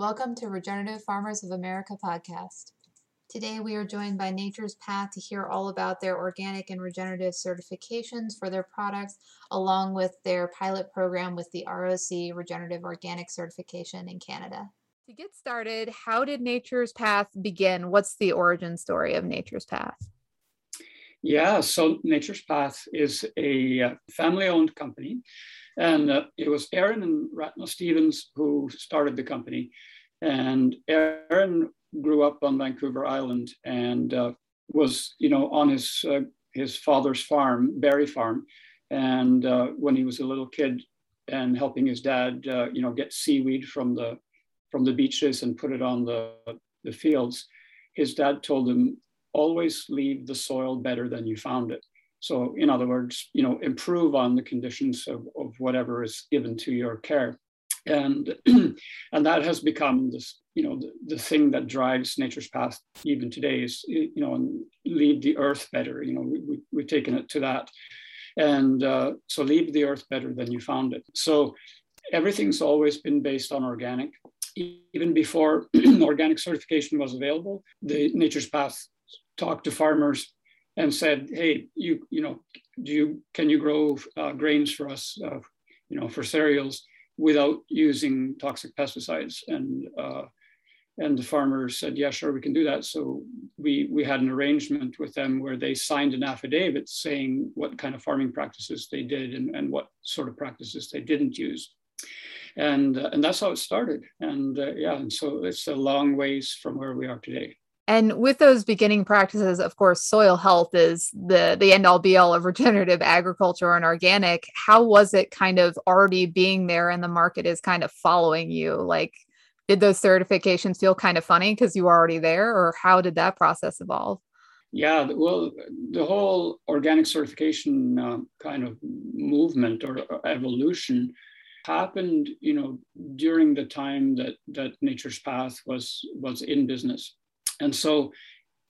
Welcome to Regenerative Farmers of America podcast. Today we are joined by Nature's Path to hear all about their organic and regenerative certifications for their products, along with their pilot program with the ROC Regenerative Organic Certification in Canada. To get started, how did Nature's Path begin? What's the origin story of Nature's Path? Yeah, so Nature's Path is a family owned company. And uh, it was Arran and Ratana Stephens who started the company. And Arran grew up on Vancouver Island and uh, was, you know, on his uh, his father's farm, Berry Farm. And uh, when he was a little kid, and helping his dad, uh, you know, get seaweed from the from the beaches and put it on the the fields, his dad told him always leave the soil better than you found it. So in other words, you know, improve on the conditions of, of whatever is given to your care. And, and that has become this, you know, the, the thing that drives nature's path even today is, you know, leave the earth better. You know, we, we, have taken it to that. And uh, so leave the earth better than you found it. So everything's always been based on organic. Even before organic certification was available, the Nature's Path talked to farmers and said, "Hey, you you know, do you can you grow uh, grains for us, uh, you know, for cereals without using toxic pesticides?" And uh, and the farmers said, "Yeah, sure, we can do that." So we we had an arrangement with them where they signed an affidavit saying what kind of farming practices they did and, and what sort of practices they didn't use. And, and that's how it started. And uh, yeah, and so it's a long ways from where we are today. And with those beginning practices, of course, soil health is the the end all be all of regenerative agriculture and organic. How was it kind of already being there and the market is kind of following you? Like, did those certifications feel kind of funny because you were already there, or how did that process evolve? Yeah, well, the whole organic certification uh, kind of movement or, or evolution happened, you know, during the time that that Nature's Path was was in business and so,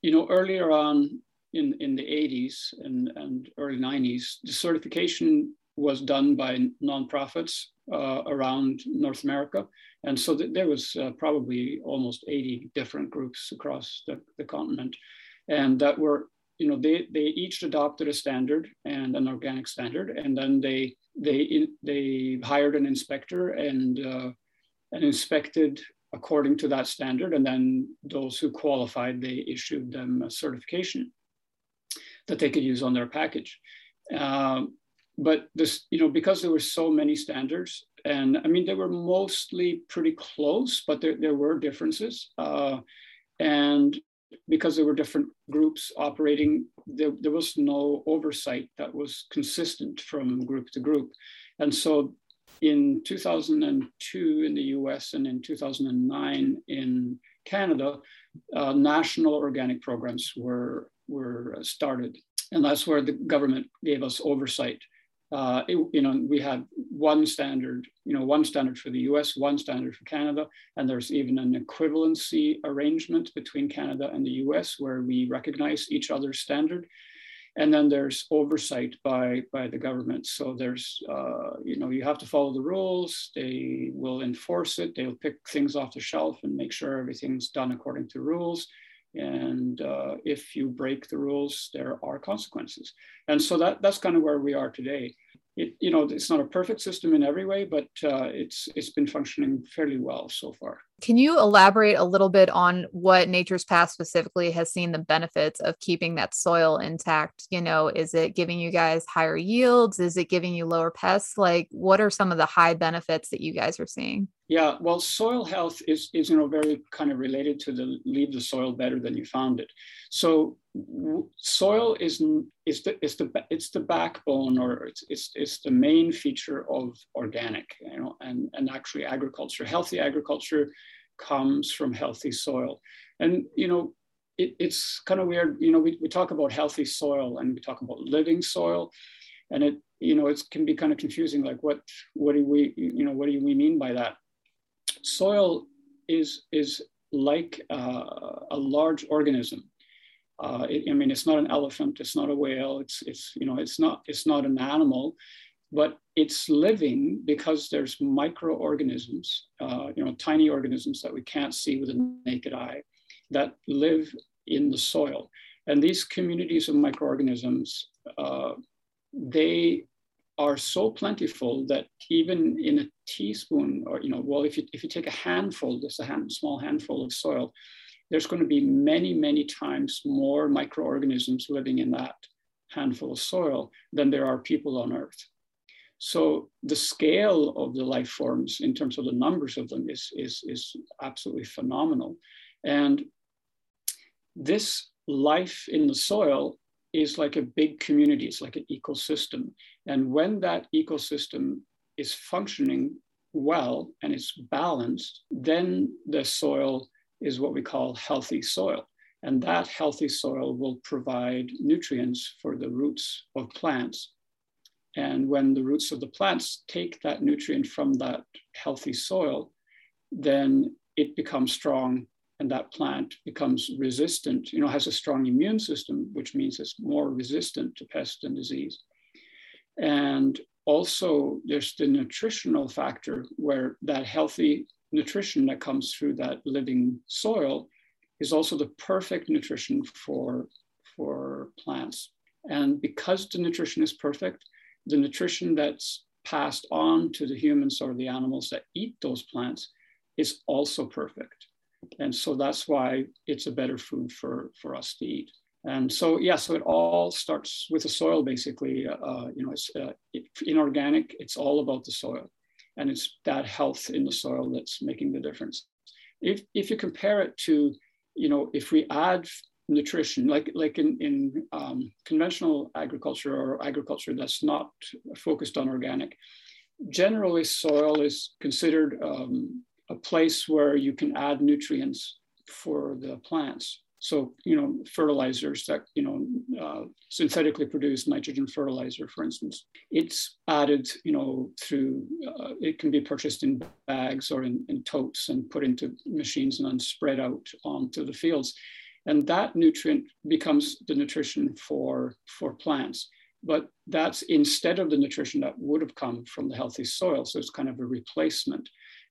you know, earlier on in, in the 80s and, and early 90s, the certification was done by nonprofits uh, around North America. And so th- there was uh, probably almost 80 different groups across the, the continent. And that were, you know, they, they each adopted a standard and an organic standard. And then they, they, they hired an inspector and, uh, and inspected according to that standard. And then those who qualified, they issued them a certification that they could use on their package. Um, but this, you know, because there were so many standards, and I mean, they were mostly pretty close, but there, there were differences. Uh, and because there were different groups operating, there, there was no oversight that was consistent from group to group. And so in 2002 in the US and in 2009 in Canada, uh, national organic programs were, were started. And that's where the government gave us oversight. Uh, it, you know, we had one standard, you know, one standard for the US, one standard for Canada, and there's even an equivalency arrangement between Canada and the US where we recognize each other's standard and then there's oversight by by the government. So there's uh, you know you have to follow the rules. They will enforce it. They'll pick things off the shelf and make sure everything's done according to rules. And uh, if you break the rules there are consequences. And so that that's kind of where we are today it, you know, it's not a perfect system in every way, but uh, it's it's been functioning fairly well so far. Can you elaborate a little bit on what Nature's Path specifically has seen the benefits of keeping that soil intact? You know, is it giving you guys higher yields? Is it giving you lower pests? Like, what are some of the high benefits that you guys are seeing? Yeah, well, soil health is, is you know very kind of related to the leave the soil better than you found it. So soil is is the is the it's the backbone or it's, it's it's the main feature of organic, you know, and and actually agriculture. Healthy agriculture comes from healthy soil, and you know it, it's kind of weird. You know, we, we talk about healthy soil and we talk about living soil, and it you know it can be kind of confusing. Like what what do we you know what do we mean by that? Soil is, is like uh, a large organism. Uh, it, I mean, it's not an elephant, it's not a whale, it's, it's, you know, it's not, it's not an animal. but it's living because there's microorganisms, uh, you know, tiny organisms that we can't see with the naked eye that live in the soil. And these communities of microorganisms, uh, they are so plentiful that even in a teaspoon or, you know, well, if you, if you take a handful, just a hand, small handful of soil, there's going to be many, many times more microorganisms living in that handful of soil than there are people on Earth. So the scale of the life forms in terms of the numbers of them is, is, is absolutely phenomenal. And this life in the soil is like a big community, it's like an ecosystem. And when that ecosystem is functioning well and it's balanced, then the soil is what we call healthy soil. And that healthy soil will provide nutrients for the roots of plants. And when the roots of the plants take that nutrient from that healthy soil, then it becomes strong and that plant becomes resistant, you know, has a strong immune system, which means it's more resistant to pest and disease. And also there's the nutritional factor where that healthy nutrition that comes through that living soil is also the perfect nutrition for, for plants. And because the nutrition is perfect, the nutrition that's passed on to the humans or the animals that eat those plants is also perfect. And so that's why it's a better food for, for us to eat. And so, yeah, so it all starts with the soil, basically. Uh, you know, it's uh, inorganic, it's all about the soil. And it's that health in the soil that's making the difference. If, if you compare it to, you know, if we add nutrition, like, like in, in um, conventional agriculture or agriculture that's not focused on organic, generally soil is considered um, a place where you can add nutrients for the plants. So, you know, fertilizers that, you know, uh, synthetically produced nitrogen fertilizer, for instance, it's added, you know, through, uh, it can be purchased in bags or in, in totes and put into machines and then spread out onto the fields. And that nutrient becomes the nutrition for, for plants. But that's instead of the nutrition that would have come from the healthy soil. So it's kind of a replacement.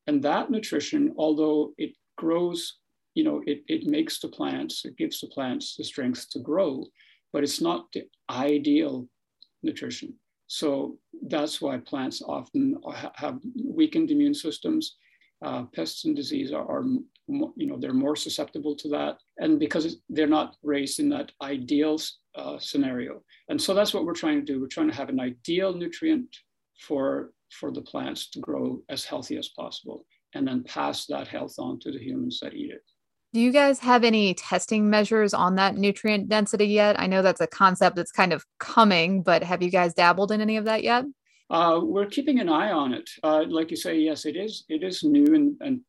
And that nutrition, although it grows, you know, it, it makes the plants, it gives the plants the strength to grow, but it's not the ideal nutrition. So that's why plants often have weakened immune systems. Uh, pests and disease are, are, you know, they're more susceptible to that. And because they're not raised in that ideal uh, scenario. And so that's what we're trying to do. We're trying to have an ideal nutrient for for the plants to grow as healthy as possible and then pass that health on to the humans that eat it. Do you guys have any testing measures on that nutrient density yet? I know that's a concept that's kind of coming, but have you guys dabbled in any of that yet? Uh, we're keeping an eye on it. Uh, like you say, yes, it is. It is new, and, and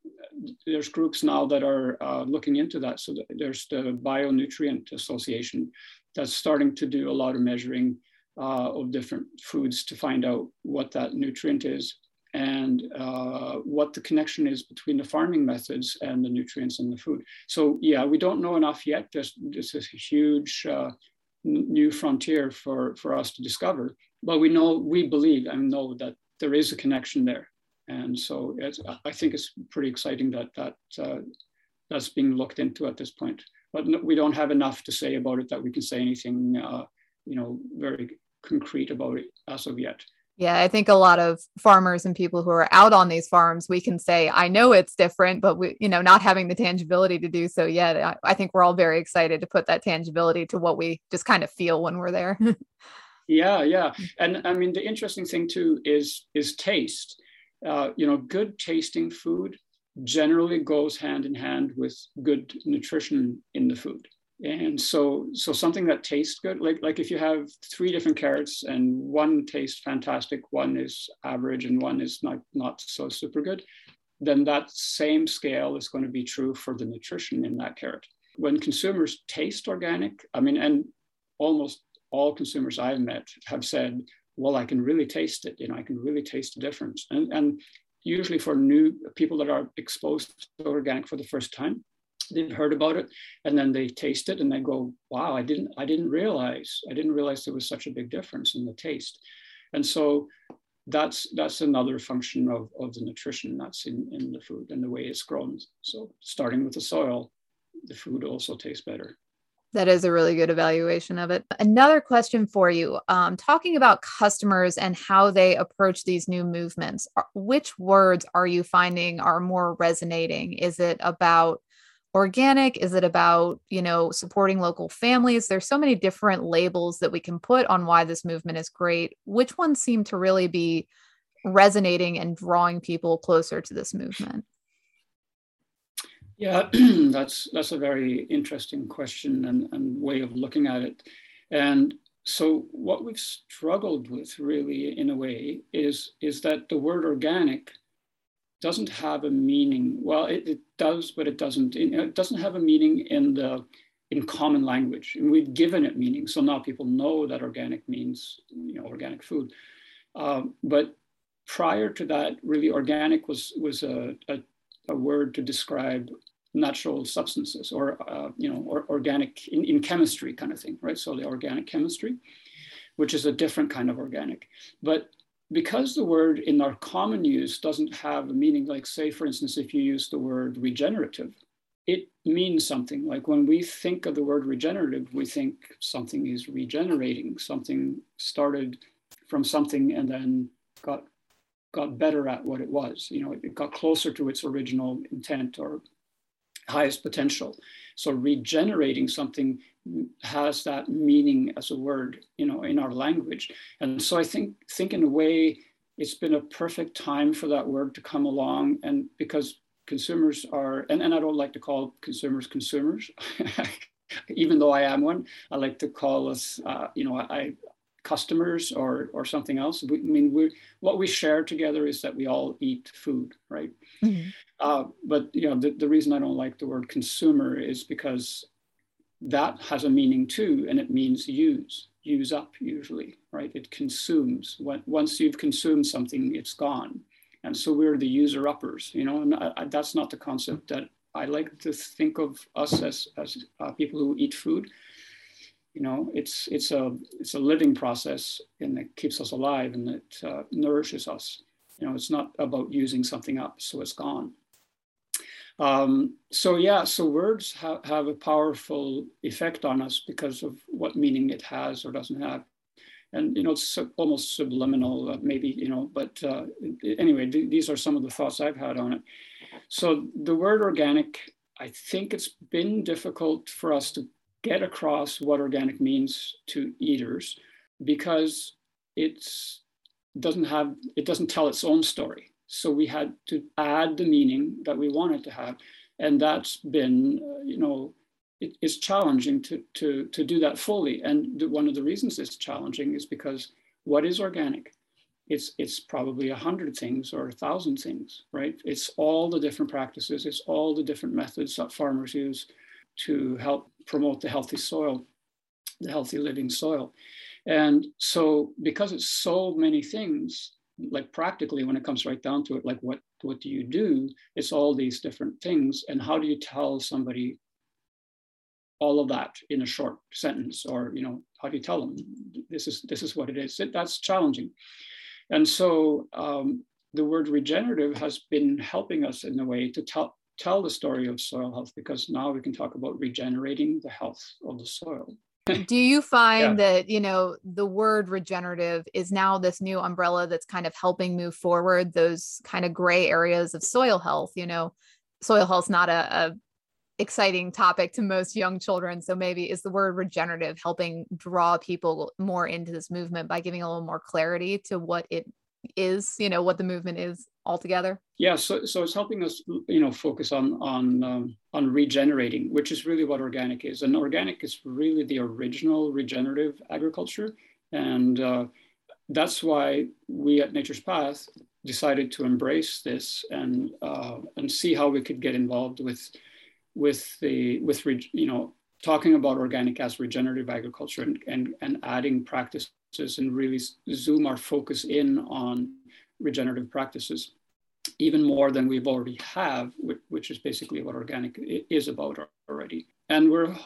there's groups now that are uh, looking into that. So there's the Bionutrient Association that's starting to do a lot of measuring uh, of different foods to find out what that nutrient is and uh, what the connection is between the farming methods and the nutrients in the food. So yeah, we don't know enough yet. This, this is a huge uh, new frontier for, for us to discover. But we know, we believe and know that there is a connection there. And so I think it's pretty exciting that, that uh, that's being looked into at this point. But no, we don't have enough to say about it that we can say anything uh, you know, very concrete about it as of yet. Yeah, I think a lot of farmers and people who are out on these farms, we can say, I know it's different, but we, you know, not having the tangibility to do so yet. I, I think we're all very excited to put that tangibility to what we just kind of feel when we're there. yeah, yeah. And I mean, the interesting thing too is is taste. Uh, you know, good tasting food generally goes hand in hand with good nutrition in the food and so so something that tastes good like like if you have three different carrots and one tastes fantastic one is average and one is not not so super good then that same scale is going to be true for the nutrition in that carrot. When consumers taste organic i mean and almost all consumers i've met have said well i can really taste it you know i can really taste the difference. And and usually for new people that are exposed to organic for the first time they've heard about it and then they taste it and they go wow i didn't i didn't realize i didn't realize there was such a big difference in the taste and so that's that's another function of, of the nutrition that's in, in the food and the way it's grown. So starting with the soil, the food also tastes better. That is a really good evaluation of it. Another question for you um, talking about customers and how they approach these new movements, which words are you finding are more resonating? Is it about organic? Is it about, you know, supporting local families? There's so many different labels that we can put on why this movement is great. Which ones seem to really be resonating and drawing people closer to this movement? Yeah, that's that's a very interesting question and, and way of looking at it. And so what we've struggled with really in a way is is that the word organic doesn't have a meaning. Well, it, it does, but it doesn't. It doesn't have a meaning in the in common language, and we've given it meaning. So now people know that organic means you know organic food. Um, but prior to that, really, organic was was a, a, a word to describe natural substances or uh, you know or organic in, in chemistry kind of thing right so the organic chemistry which is a different kind of organic but because the word in our common use doesn't have a meaning like say for instance if you use the word regenerative it means something. Like when we think of the word regenerative we think something is regenerating something started from something and then got got better at what it was. You know it got closer to its original intent or highest potential. So regenerating something has that meaning as a word, you know, in our language. And so I think, think in a way, it's been a perfect time for that word to come along. And because consumers are, and, and I don't like to call consumers consumers, even though I am one, I like to call us, uh, you know, I, customers or or something else. We, I mean, we what we share together is that we all eat food, right? Mm-hmm. Uh, but you know, the, the reason I don't like the word consumer is because that has a meaning too, and it means use, use up usually, right? It consumes. When, once you've consumed something, it's gone, and so we're the user uppers, you know. And I, I, that's not the concept that I like to think of us as as uh, people who eat food you know it's it's a it's a living process and it keeps us alive and it uh, nourishes us. You know it's not about using something up so it's gone. Um, so yeah so words ha- have a powerful effect on us because of what meaning it has or doesn't have. And you know it's almost subliminal uh, maybe you know but uh, anyway th- these are some of the thoughts i've had on it. So the word organic i think it's been difficult for us to get across what organic means to eaters because it's doesn't have it doesn't tell its own story. So we had to add the meaning that we wanted to have. And that's been uh, you know it, it's challenging to to to do that fully. And one of the reasons it's challenging is because what is organic? It's it's probably a hundred things or a thousand things right? It's all the different practices. It's all the different methods that farmers use to help promote the healthy soil, the healthy living soil. And so, because it's so many things, like practically when it comes right down to it, like what, what do you do? It's all these different things. And how do you tell somebody all of that in a short sentence? Or, you know, how do you tell them this is, this is what it is? It, that's challenging. And so um, the word regenerative has been helping us in a way to tell, tell the story of soil health because now we can talk about regenerating the health of the soil. Do you find yeah. that, you know, the word regenerative is now this new umbrella that's kind of helping move forward those kind of gray areas of soil health? You know, soil health's not a, a exciting topic to most young children. So maybe is the word regenerative helping draw people more into this movement by giving a little more clarity to what it is, you know, what the movement is altogether? Yeah, so, so it's helping us, you know, focus on on um, on regenerating, which is really what organic is. And organic is really the original regenerative agriculture, and uh, that's why we at Nature's Path decided to embrace this and uh, and see how we could get involved with with the with you know talking about organic as regenerative agriculture and, and, and adding practices and really zoom our focus in on regenerative practices even more than we've already have, which is basically what organic is about already. And we're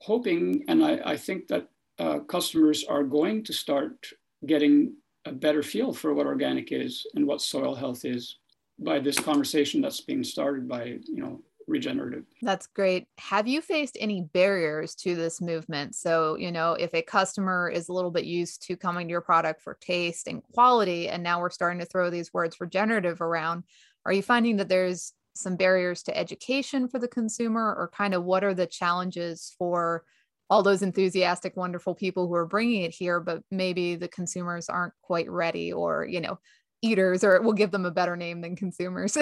hoping, and I, I think that uh, customers are going to start getting a better feel for what organic is and what soil health is by this conversation that's being started by you know regenerative. That's great. Have you faced any barriers to this movement? So, you know, if a customer is a little bit used to coming to your product for taste and quality, and now we're starting to throw these words regenerative around, are you finding that there's some barriers to education for the consumer, or kind of what are the challenges for? all those enthusiastic wonderful people who are bringing it here but maybe the consumers aren't quite ready or you know eaters or we'll give them a better name than consumers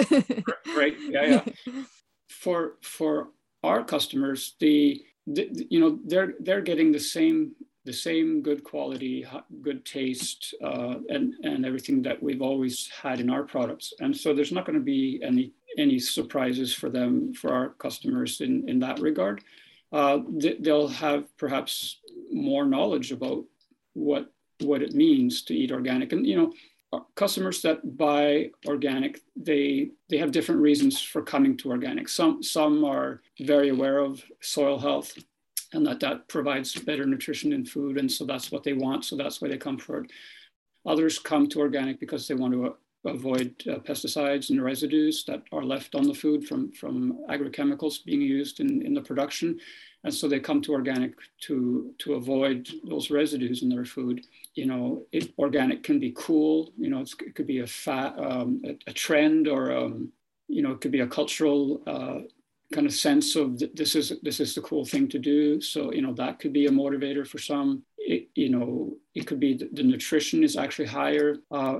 right yeah yeah for for our customers, the, the, you know they're they're getting the same the same good quality, good taste, uh, and and everything that we've always had in our products. And so there's not going to be any any surprises for them for our customers in in that regard. Uh, they'll have perhaps more knowledge about what what it means to eat organic, and you know customers that buy organic they they have different reasons for coming to organic. Some some are very aware of soil health and that that provides better nutrition in food and so that's what they want so that's why they come for it. Others come to organic because they want to avoid uh, pesticides and residues that are left on the food from from agrochemicals being used in, in the production and so they come to organic to to avoid those residues in their food. You know it, organic can be cool you know it could be a fat um, a, a, trend or um, you know it could be a cultural uh, kind of sense of this is this is the cool thing to do. So you know that could be a motivator for some. It, you know it could be the, the nutrition is actually higher. Uh,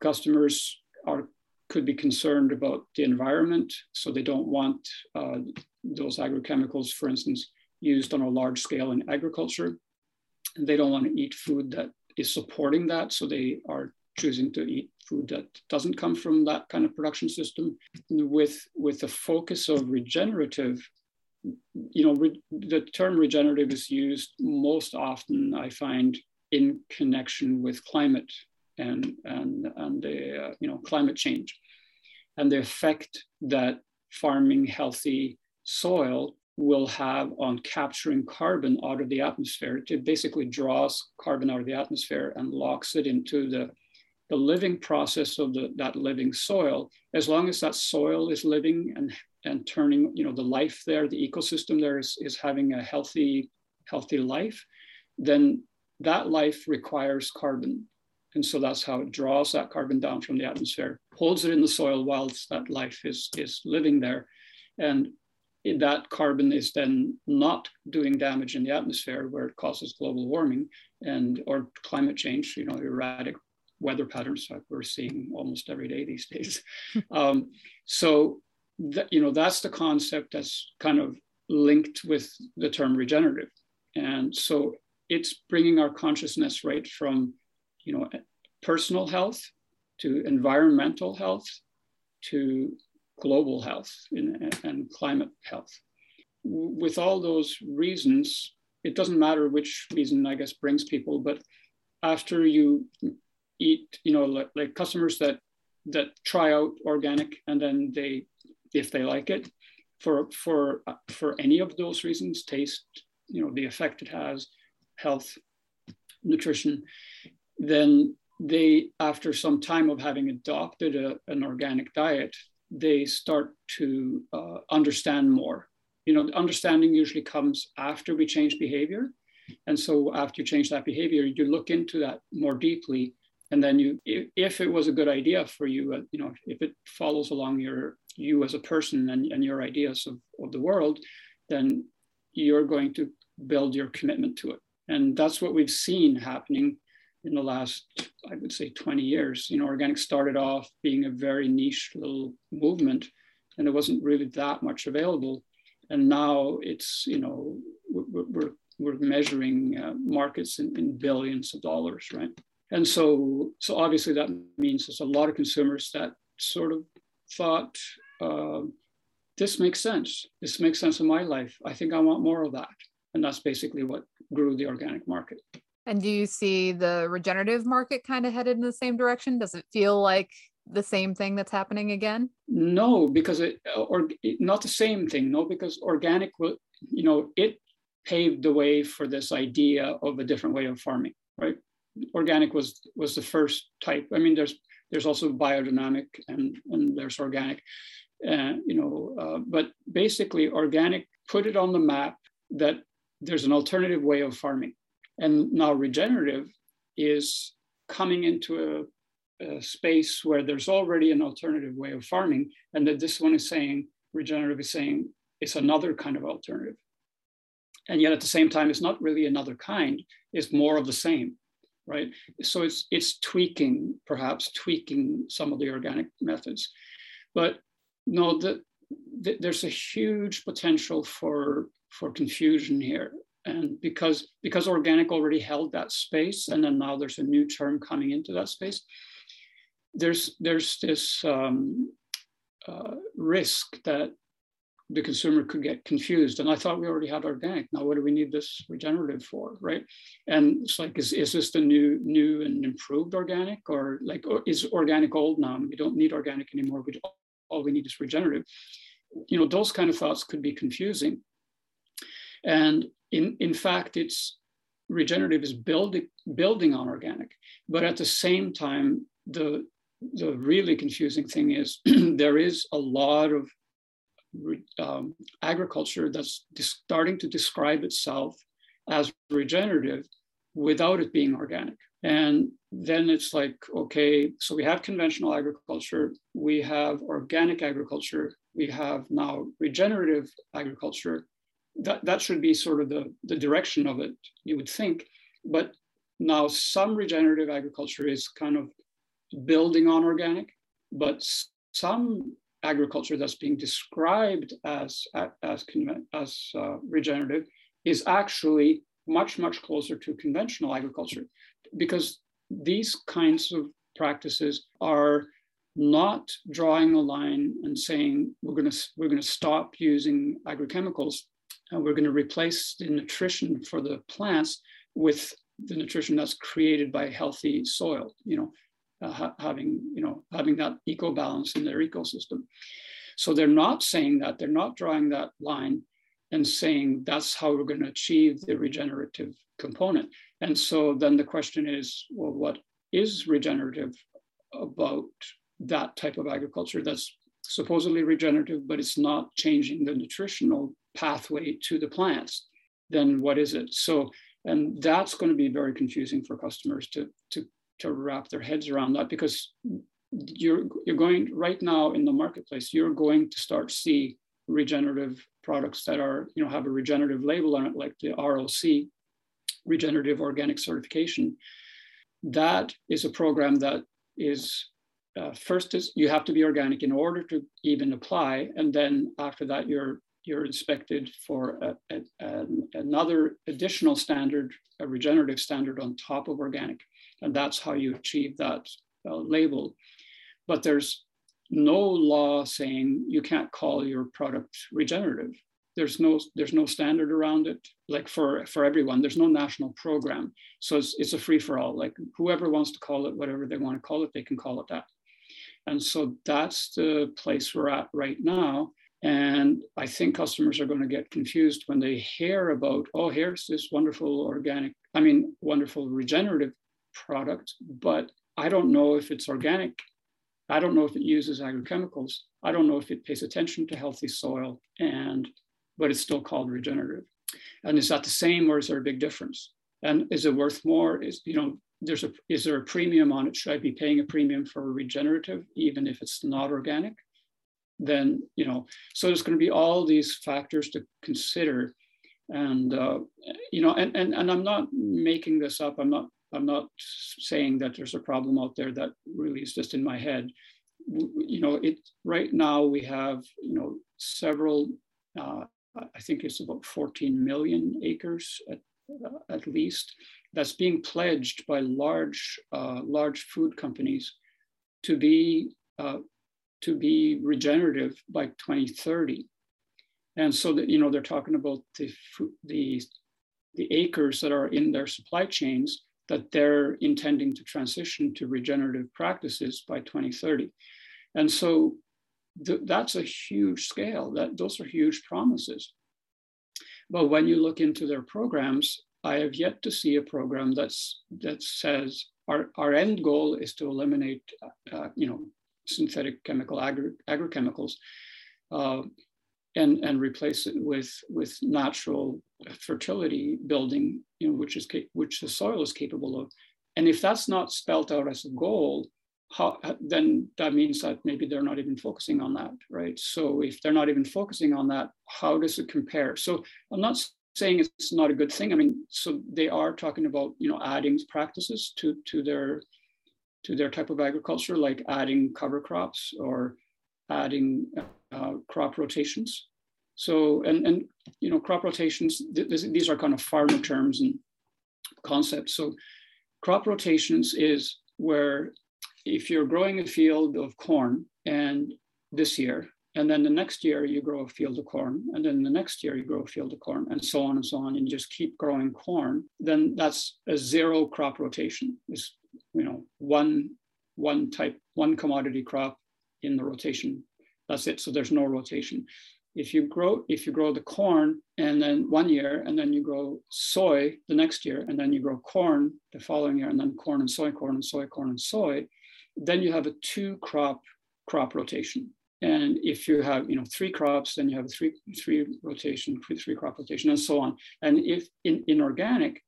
customers are could be concerned about the environment so they don't want uh, those agrochemicals, for instance, used on a large scale in agriculture. And they don't want to eat food that is supporting that. So they are choosing to eat food that doesn't come from that kind of production system. With, with the focus of regenerative, you know, re, the term regenerative is used most often, I find, in connection with climate and, and, and the, uh, you know, climate change and the effect that farming healthy soil will have on capturing carbon out of the atmosphere. It basically draws carbon out of the atmosphere and locks it into the, the living process of the, that living soil. As long as that soil is living and, and turning, you know, the life there, the ecosystem there is, is having a healthy, healthy life, then that life requires carbon. And so that's how it draws that carbon down from the atmosphere, holds it in the soil whilst that life is, is living there. And that carbon is then not doing damage in the atmosphere where it causes global warming and or climate change, you know, erratic weather patterns like we're seeing almost every day these days. um, so, that, you know, that's the concept that's kind of linked with the term regenerative. And so it's bringing our consciousness right from, you know, personal health to environmental health to global health and, and climate health. With all those reasons, it doesn't matter which reason, I guess, brings people, but after you eat, you know, like, like customers that that try out organic and then they, if they like it, for for for any of those reasons, taste, you know, the effect it has, health, nutrition, then they, after some time of having adopted a, an organic diet, they start to uh, understand more. You know, understanding usually comes after we change behavior. And so after you change that behavior, you look into that more deeply. And then you, if, it was a good idea for you, uh, you know, if it follows along your, you as a person and, and your ideas of, of the world, then you're going to build your commitment to it. And that's what we've seen happening in the last, I would say, 20 years. You know, organic started off being a very niche little movement, and there wasn't really that much available. And now it's, you know, we're, we're, we're measuring uh, markets in, in billions of dollars, right? And so, so obviously that means there's a lot of consumers that sort of thought, uh, this makes sense. This makes sense in my life. I think I want more of that. And that's basically what grew the organic market. And do you see the regenerative market kind of headed in the same direction? Does it feel like the same thing that's happening again? No, because it or not the same thing. No, because organic will, you know, it paved the way for this idea of a different way of farming, right? organic was was the first type. I mean, there's there's also biodynamic and and there's organic, uh, you know. Uh, but basically, organic put it on the map that there's an alternative way of farming, and now regenerative is coming into a, a space where there's already an alternative way of farming, and that this one is saying regenerative is saying it's another kind of alternative. And yet at the same time it's not really another kind it's more of the same right? So it's it's tweaking perhaps tweaking some of the organic methods. But no the, the, there's a huge potential for for confusion here and because because organic already held that space and then now there's a new term coming into that space there's there's this um, uh, risk that the consumer could get confused. And I thought we already had organic. Now, what do we need this regenerative for, right? And it's like, is, is this the new, new and improved organic, or like, or is organic old now? We don't need organic anymore. We all we need is regenerative. You know, those kind of thoughts could be confusing. And in in fact, it's regenerative is building building on organic, but at the same time, the the really confusing thing is there is a lot of um, agriculture that's starting to describe itself as regenerative without it being organic. And then it's like, okay, so we have conventional agriculture, we have organic agriculture, we have now regenerative agriculture. That, that should be sort of the, the direction of it, you would think. But now some regenerative agriculture is kind of building on organic, but some agriculture that's being described as, as, as uh, regenerative is actually much, much closer to conventional agriculture because these kinds of practices are not drawing a line and saying we're going to we're going to stop using agrochemicals and we're going to replace the nutrition for the plants with the nutrition that's created by healthy soil you know uh, ha- having you know having that eco balance in their ecosystem. So they're not saying that they're not drawing that line and saying that's how we're going to achieve the regenerative component. And so then the question is, well, what is regenerative about that type of agriculture that's supposedly regenerative, but it's not changing the nutritional pathway to the plants? Then what is it? So, and that's going to be very confusing for customers to, to to wrap their heads around that because you're you're going right now in the marketplace you're going to start see regenerative products that are you know have a regenerative label on it like the ROC regenerative organic certification that is a program that is uh, first is you have to be organic in order to even apply and then after that you're you're inspected for a, a, a, another additional standard a regenerative standard on top of organic and that's how you achieve that uh, label. But there's no law saying you can't call your product regenerative. There's no there's no standard around it. Like for for everyone, there's no national program. So it's it's a free for all. Like whoever wants to call it whatever they want to call it, they can call it that. And so that's the place we're at right now. And I think customers are going to get confused when they hear about, oh, here's this wonderful organic, I mean, wonderful regenerative product, but I don't know if it's organic. I don't know if it uses agrochemicals. I don't know if it pays attention to healthy soil, and but it's still called regenerative. And is that the same, or is there a big difference? And is it worth more? Is you know, there's a is there a premium on it? Should I be paying a premium for regenerative, even if it's not organic? Then you know, so there's going to be all these factors to consider and uh, you know and, and and i'm not making this up i'm not I'm not saying that there's a problem out there that really is just in my head. You know, it right now we have you know several. Uh, I think it's about 14 million acres at, uh, at least that's being pledged by large uh, large food companies to be uh, to be regenerative by 2030 and so that you know they're talking about the the the acres that are in their supply chains that they're intending to transition to regenerative practices by 2030. And so th- that's a huge scale. That those are huge promises. But when you look into their programs, I have yet to see a program that's that says our, our end goal is to eliminate, uh, you know, synthetic chemical agri- agrochemicals, uh, and and replace it with with natural fertility building, you know, which is which the soil is capable of. And if that's not spelled out as a goal, how, then that means that maybe they're not even focusing on that, right? So if they're not even focusing on that, how does it compare? So I'm not saying it's not a good thing. I mean, so they are talking about you know adding practices to to their to their type of agriculture, like adding cover crops or adding uh, crop rotations. So and and you know crop rotations. Th- these are kind of farmer terms and concepts. So crop rotations is where if you're growing a field of corn and this year, and then the next year you grow a field of corn, and then the next year you grow a field of corn, and so on and so on, and you just keep growing corn, then that's a zero crop rotation. Is you know one one type one commodity crop in the rotation. That's it. So there's no rotation. If you grow if you grow the corn and then one year, and then you grow soy the next year, and then you grow corn the following year, and then corn and soy, corn and soy, corn and soy, then you have a two crop crop rotation. And if you have, you know, three crops, then you have a three three rotation, three, three crop rotation, and so on. And if in, in organic,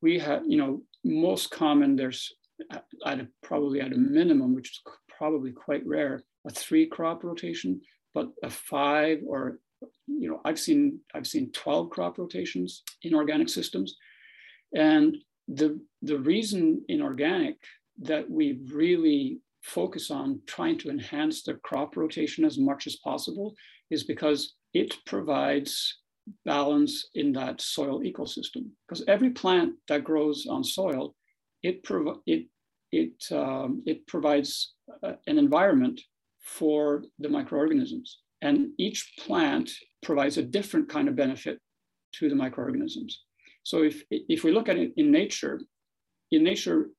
we have, you know, most common there's at a, probably at a minimum, which is probably quite rare, a three crop rotation, but a five or you know, I've seen I've seen 12 crop rotations in organic systems. And the the reason in organic that we really focus on trying to enhance the crop rotation as much as possible is because it provides balance in that soil ecosystem. Because every plant that grows on soil, it, prov- it, it, um, it provides uh, an environment for the microorganisms. And each plant provides a different kind of benefit to the microorganisms. So if, if we look at it in nature, in nature,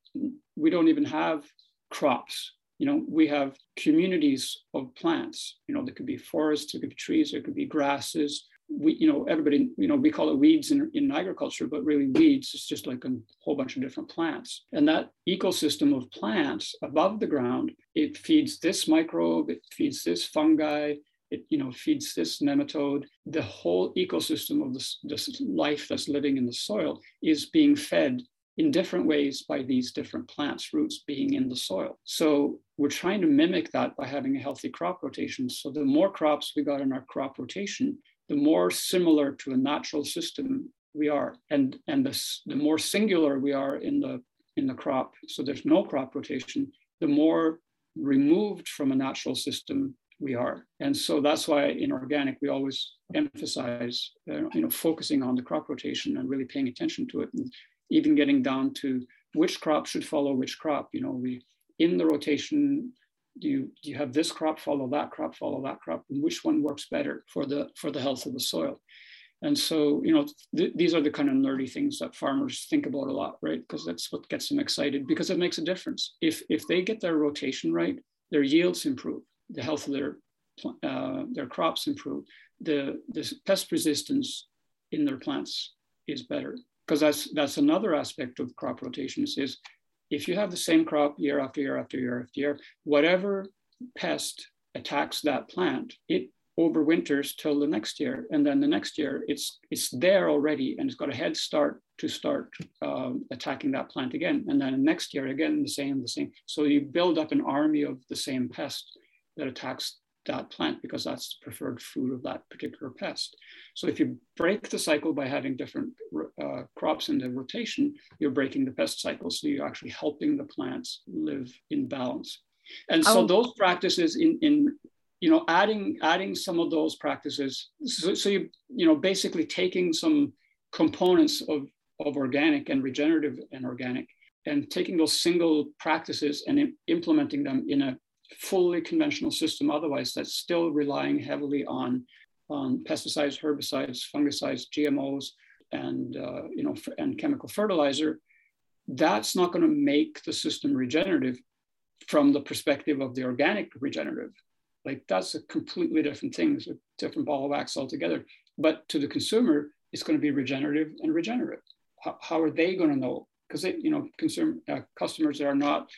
we don't even have crops. You know, we have communities of plants. You know, there could be forests, there could be trees, there could be grasses. We, you know, everybody, you know, we call it weeds in, in agriculture, but really weeds is just like a whole bunch of different plants. And that ecosystem of plants above the ground, it feeds this microbe, it feeds this fungi, it you know feeds this nematode the whole ecosystem of this, this life that's living in the soil is being fed in different ways by these different plants, roots being in the soil. So we're trying to mimic that by having a healthy crop rotation. So the more crops we got in our crop rotation, the more similar to a natural system we are. And, and the, the more singular we are in the, in the crop, so there's no crop rotation, the more removed from a natural system we are. And so that's why in organic, we always emphasize, uh, you know, focusing on the crop rotation and really paying attention to it. And even getting down to which crop should follow which crop. You know, we in the rotation, do you, do you have this crop follow that crop, follow that crop, and which one works better for the for the health of the soil? And so, you know, th- these are the kind of nerdy things that farmers think about a lot, right? Because that's what gets them excited because it makes a difference. If if they get their rotation right, their yields improve, the health of their uh, their crops improve, the the pest resistance in their plants is better because that's that's another aspect of crop rotations is if you have the same crop year after year after year after year, whatever pest attacks that plant, it overwinters till the next year, and then the next year it's it's there already, and it's got a head start to start um, attacking that plant again, and then next year again the same, the same. So you build up an army of the same pest that attacks that plant because that's the preferred food of that particular pest. So if you break the cycle by having different uh, crops in the rotation, you're breaking the pest cycle. So you're actually helping the plants live in balance. And so oh. those practices in, in you know adding adding some of those practices so, so you you know basically taking some components of of organic and regenerative and organic and taking those single practices and implementing them in a fully conventional system otherwise that's still relying heavily on, on pesticides, herbicides, fungicides, GMOs, and uh, you know and chemical fertilizer, that's not going to make the system regenerative from the perspective of the organic regenerative. Like that's a completely different thing. It's a different ball of wax altogether. But to the consumer, it's going to be regenerative and regenerative. how, how are they going to know? Because you know, concern, uh, customers that are not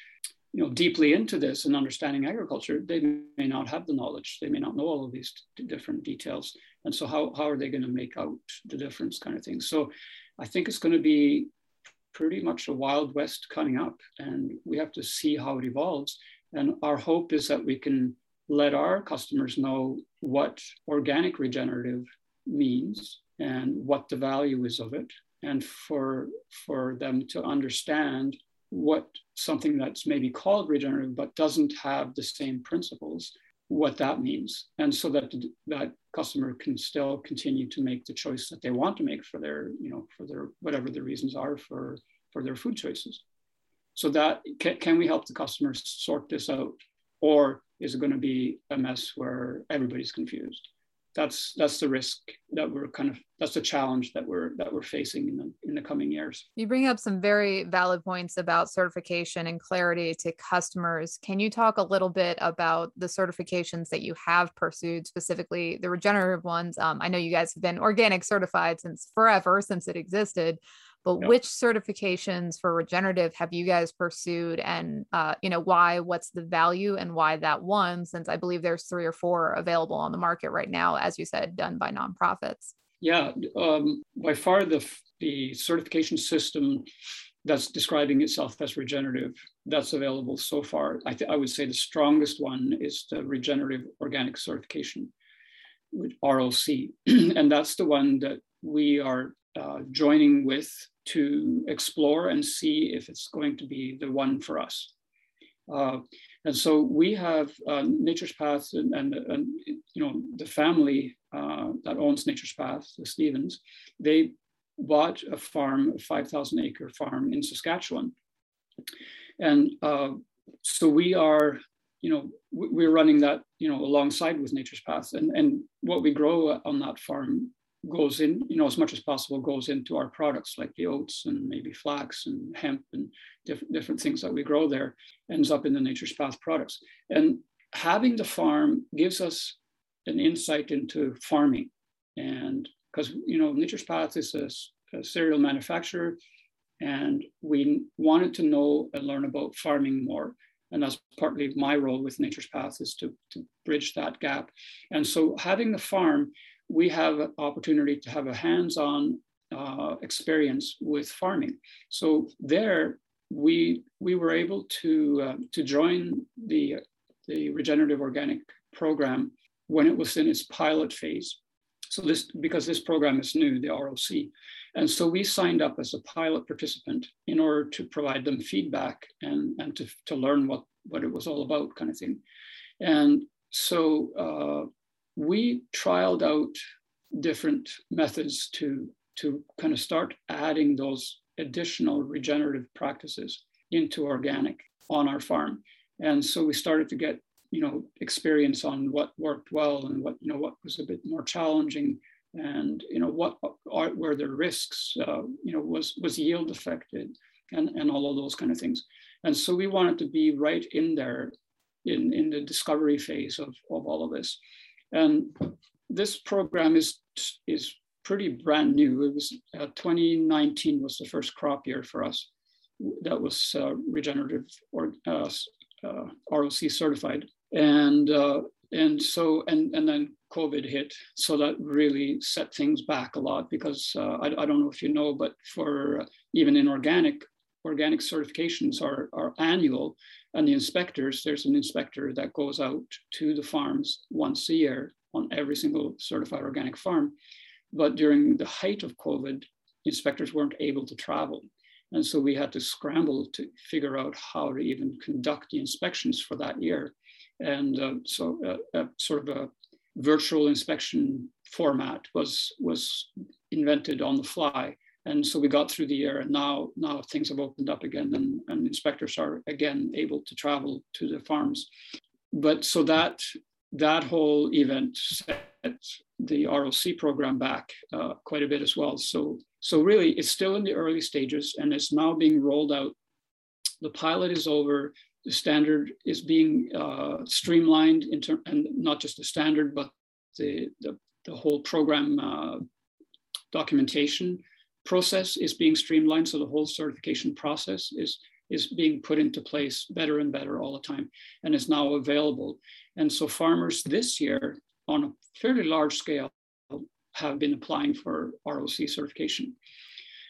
you know deeply into this and understanding agriculture they may not have the knowledge. They may not know all of these different details. And so how, how are they going to make out the difference kind of thing? So i think it's going to be pretty much a wild west coming up and we have to see how it evolves. And our hope is that we can let our customers know what organic regenerative means and what the value is of it and for for them to understand what something that's maybe called regenerative but doesn't have the same principles what that means. And so that that customer can still continue to make the choice that they want to make for their you know for their whatever the reasons are for for their food choices. So that can, can we help the customers sort this out? Or is it going to be a mess where everybody's confused that's that's the risk that we're kind of that's the challenge that we're that we're facing in the in the coming years. You bring up some very valid points about certification and clarity to customers. Can you talk a little bit about the certifications that you have pursued specifically the regenerative ones? Um, i know you guys have been organic certified since forever since it existed but yep. which certifications for regenerative have you guys pursued? And uh, you know why what's the value and why that one since i believe there's three or four available on the market right now as you said done by nonprofits. Yeah um, by far the the certification system that's describing itself as regenerative that's available so far I, th- I would say the strongest one is the regenerative organic certification with roc and that's the one that we are uh, joining with to explore and see if it's going to be the one for us. Uh, and so we have uh, Nature's Path and, and, and, you know the family uh, that owns Nature's Path, the Stephens, they bought a farm, a 5,000 acre farm in Saskatchewan. And uh, so we are, you know, we're running that, you know, alongside with Nature's Path. And, and what we grow on that farm goes in, you know, as much as possible goes into our products like the oats and maybe flax and hemp and different, different things that we grow there ends up in the Nature's Path products. And having the farm gives us an insight into farming. And because, you know, Nature's Path is a, a cereal manufacturer and we wanted to know and learn about farming more and that's partly my role with nature's path is to, to bridge that gap and so having the farm we have an opportunity to have a hands-on uh, experience with farming. So there, we we were able to uh, to join the the regenerative organic program when it was in its pilot phase. So this because this program is new, the ROC, and so we signed up as a pilot participant in order to provide them feedback and and to to learn what what it was all about, kind of thing. And so uh, we trialed out different methods to, to kind of start adding those additional regenerative practices into organic on our farm. And so we started to get, you know, experience on what worked well and what, you know, what was a bit more challenging and, you know, what are, were the risks, uh, you know, was, was yield affected and, and all of those kind of things. And so we wanted to be right in there in, in the discovery phase of, of all of this. And this program is, is pretty brand new. It was uh, 2019 was the first crop year for us. That was uh, regenerative or uh, uh ROC certified. And, uh, and so, and, and then COVID hit. So that really set things back a lot because uh, I, I don't know if you know, but for even in organic, organic certifications are, are annual and the inspectors, there's an inspector that goes out to the farms once a year on every single certified organic farm. But during the height of COVID, inspectors weren't able to travel. And so we had to scramble to figure out how to even conduct the inspections for that year. And uh, so uh, a sort of a virtual inspection format was, was invented on the fly and so we got through the year and now now things have opened up again and, and inspectors are again able to travel to the farms but so that that whole event set the ROC program back uh, quite a bit as well. So, so really, it's still in the early stages, and it's now being rolled out. The pilot is over. The standard is being uh, streamlined in term, and not just the standard, but the the, the whole program uh, documentation process is being streamlined. So the whole certification process is, is being put into place better and better all the time and is now available. And so farmers this year on a fairly large scale have been applying for ROC certification.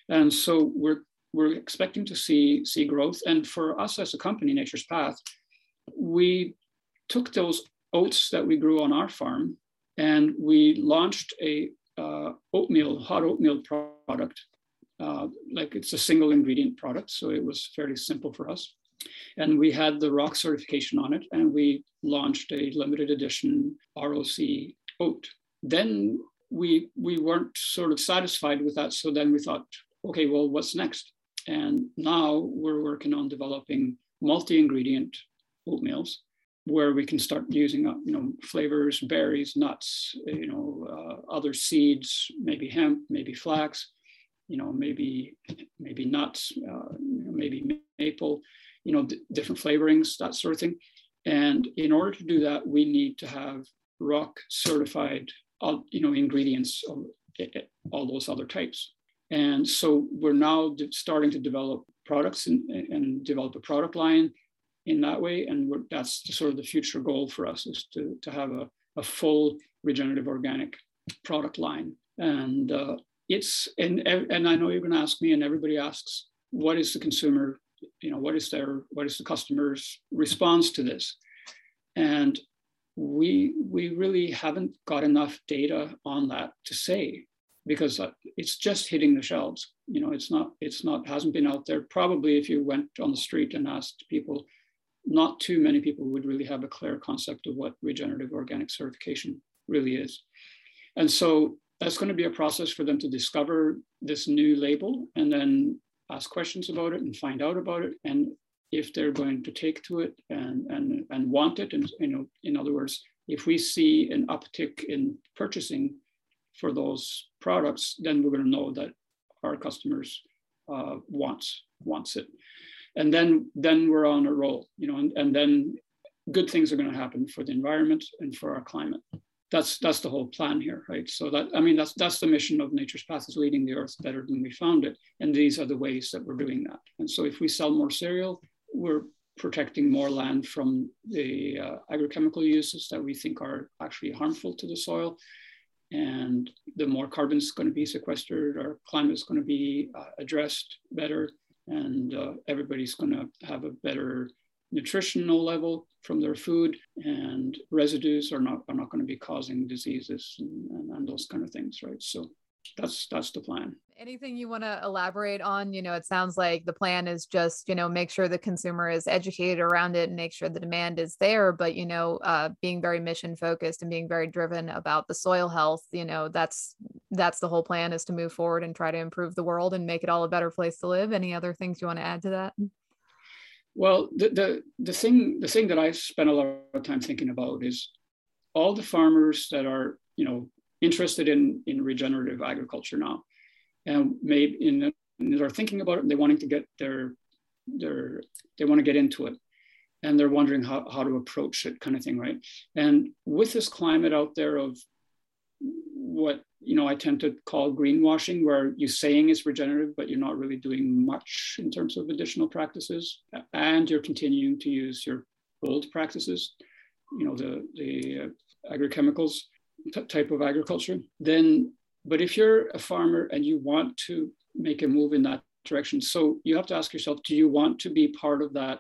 And so we're we're expecting to see see growth. And for us as a company, Nature's Path, we took those oats that we grew on our farm and we launched a uh, oatmeal, hot oatmeal product. Uh, like it's a single ingredient product, so it was fairly simple for us. And we had the ROC certification on it, and we launched a limited edition ROC oat. Then we we weren't sort of satisfied with that, so then we thought, okay, well, what's next? And now we're working on developing multi-ingredient oatmeals where we can start using uh, you know flavors berries nuts you know uh, other seeds maybe hemp maybe flax you know maybe maybe nuts uh, maybe maple you know d- different flavorings that sort of thing and in order to do that we need to have ROC certified uh, you know ingredients of all those other types and so we're now starting to develop products and, and develop a product line in that way. And that's sort of the future goal for us is to, to have a, a full regenerative organic product line. And uh, it's, and, and I know you're going to ask me, and everybody asks, what is the consumer, you know, what is their, what is the customer's response to this? And we, we really haven't got enough data on that to say because uh, it's just hitting the shelves. You know, it's not, it's not, hasn't been out there. Probably if you went on the street and asked people, not too many people would really have a clear concept of what regenerative organic certification really is. And so that's going to be a process for them to discover this new label and then ask questions about it and find out about it. And if they're going to take to it and, and, and want it, and you know, in other words, if we see an uptick in purchasing for those products, then we're going to know that our customers uh, wants wants it and then then we're on a roll you know and, and then good things are going to happen for the environment and for our climate that's that's the whole plan here right? So that i mean that's that's the mission of nature's path is leading the earth better than we found it. And these are the ways that we're doing that. And so if we sell more cereal we're protecting more land from the uh, agrochemical uses that we think are actually harmful to the soil. And the more carbon is going to be sequestered our climate is going to be uh, addressed better and uh, everybody's going to have a better nutritional level from their food and residues are not are not going to be causing diseases and, and, and those kind of things right? So that's that's the plan. Anything you want to elaborate on? You know it sounds like the plan is just you know make sure the consumer is educated around it and make sure the demand is there but you know uh, being very mission focused and being very driven about the soil health you know that's that's the whole plan is to move forward and try to improve the world and make it all a better place to live. Any other things you want to add to that well the the, the thing the thing that i spent a lot of time thinking about is all the farmers that are you know interested in, in regenerative agriculture now. And maybe in, they're thinking about it and they're wanting to get their, their they want to get into it. And they're wondering how, how to approach it kind of thing, right? And with this climate out there of what you know I tend to call greenwashing, where you're saying it's regenerative, but you're not really doing much in terms of additional practices, and you're continuing to use your old practices, you know, the the uh, agrochemicals t- type of agriculture, then, but if you're a farmer and you want to make a move in that direction, so you have to ask yourself, do you want to be part of that,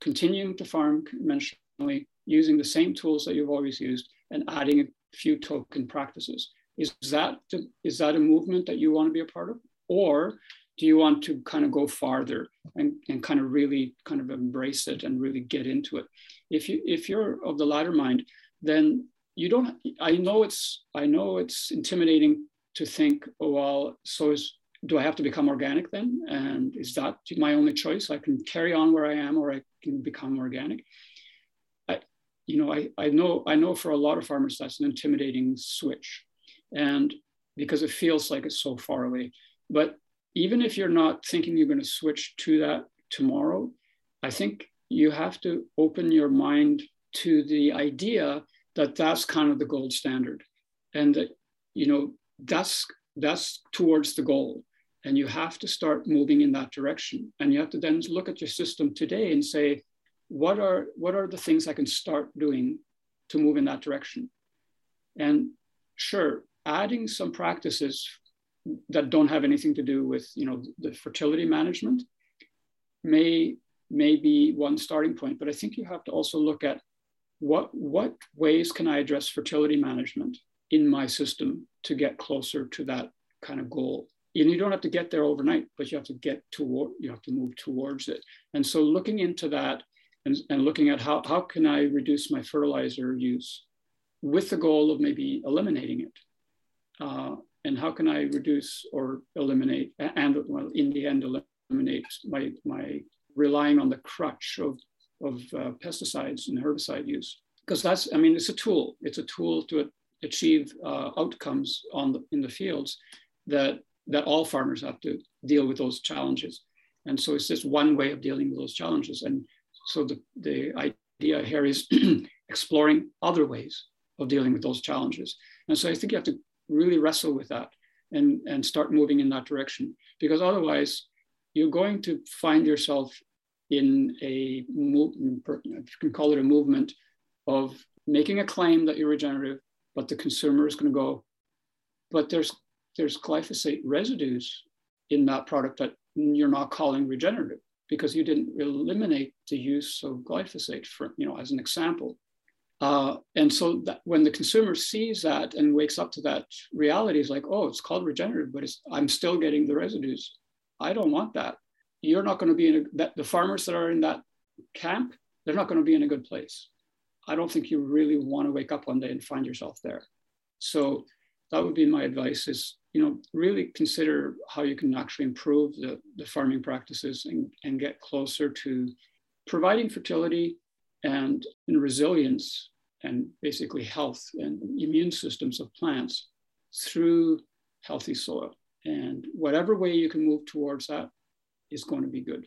continuing to farm conventionally, using the same tools that you've always used and adding a few token practices? Is that, that a movement that you want to be a part of? Or do you want to kind of go farther and, and kind of really kind of embrace it and really get into it? If you if you're of the latter mind, then you don't i know it's i know it's intimidating to think oh well so is do i have to become organic then and is that my only choice i can carry on where i am or i can become organic i you know i, I know i know for a lot of farmers that's an intimidating switch and because it feels like it's so far away but even if you're not thinking you're going to switch to that tomorrow i think you have to open your mind to the idea that that's kind of the gold standard and that you know that's that's towards the goal And you have to start moving in that direction. And you have to then look at your system today and say, what are, what are the things I can start doing to move in that direction? And sure, adding some practices that don't have anything to do with you know the fertility management may may be one starting point but i think you have to also look at what what ways can i address fertility management in my system to get closer to that kind of goal. And you don't have to get there overnight but you have to get toward you have to move towards it. And so looking into that and, and looking at how, how can i reduce my fertilizer use with the goal of maybe eliminating it uh, and how can I reduce or eliminate, and well, in the end, eliminate my, my relying on the crutch of, of uh, pesticides and herbicide use? Because that's, I mean, it's a tool. It's a tool to achieve uh, outcomes on the, in the fields that, that all farmers have to deal with those challenges. And so it's just one way of dealing with those challenges. And so the, the idea here is exploring other ways of dealing with those challenges. And so I think you have to really wrestle with that and, and start moving in that direction. Because otherwise, you're going to find yourself in a movement, you can call it a movement of making a claim that you're regenerative, but the consumer is going to go, but there's there's glyphosate residues in that product that you're not calling regenerative because you didn't eliminate the use of glyphosate for you know as an example uh, and so when the consumer sees that and wakes up to that reality, is like, oh, it's called regenerative, but I'm still getting the residues. I don't want that. You're not going to be in a, that, the farmers that are in that camp, they're not going to be in a good place. I don't think you really want to wake up one day and find yourself there. So that would be my advice is, you know, really consider how you can actually improve the, the farming practices and, and get closer to providing fertility and in resilience and basically health and immune systems of plants through healthy soil. And whatever way you can move towards that is going to be good.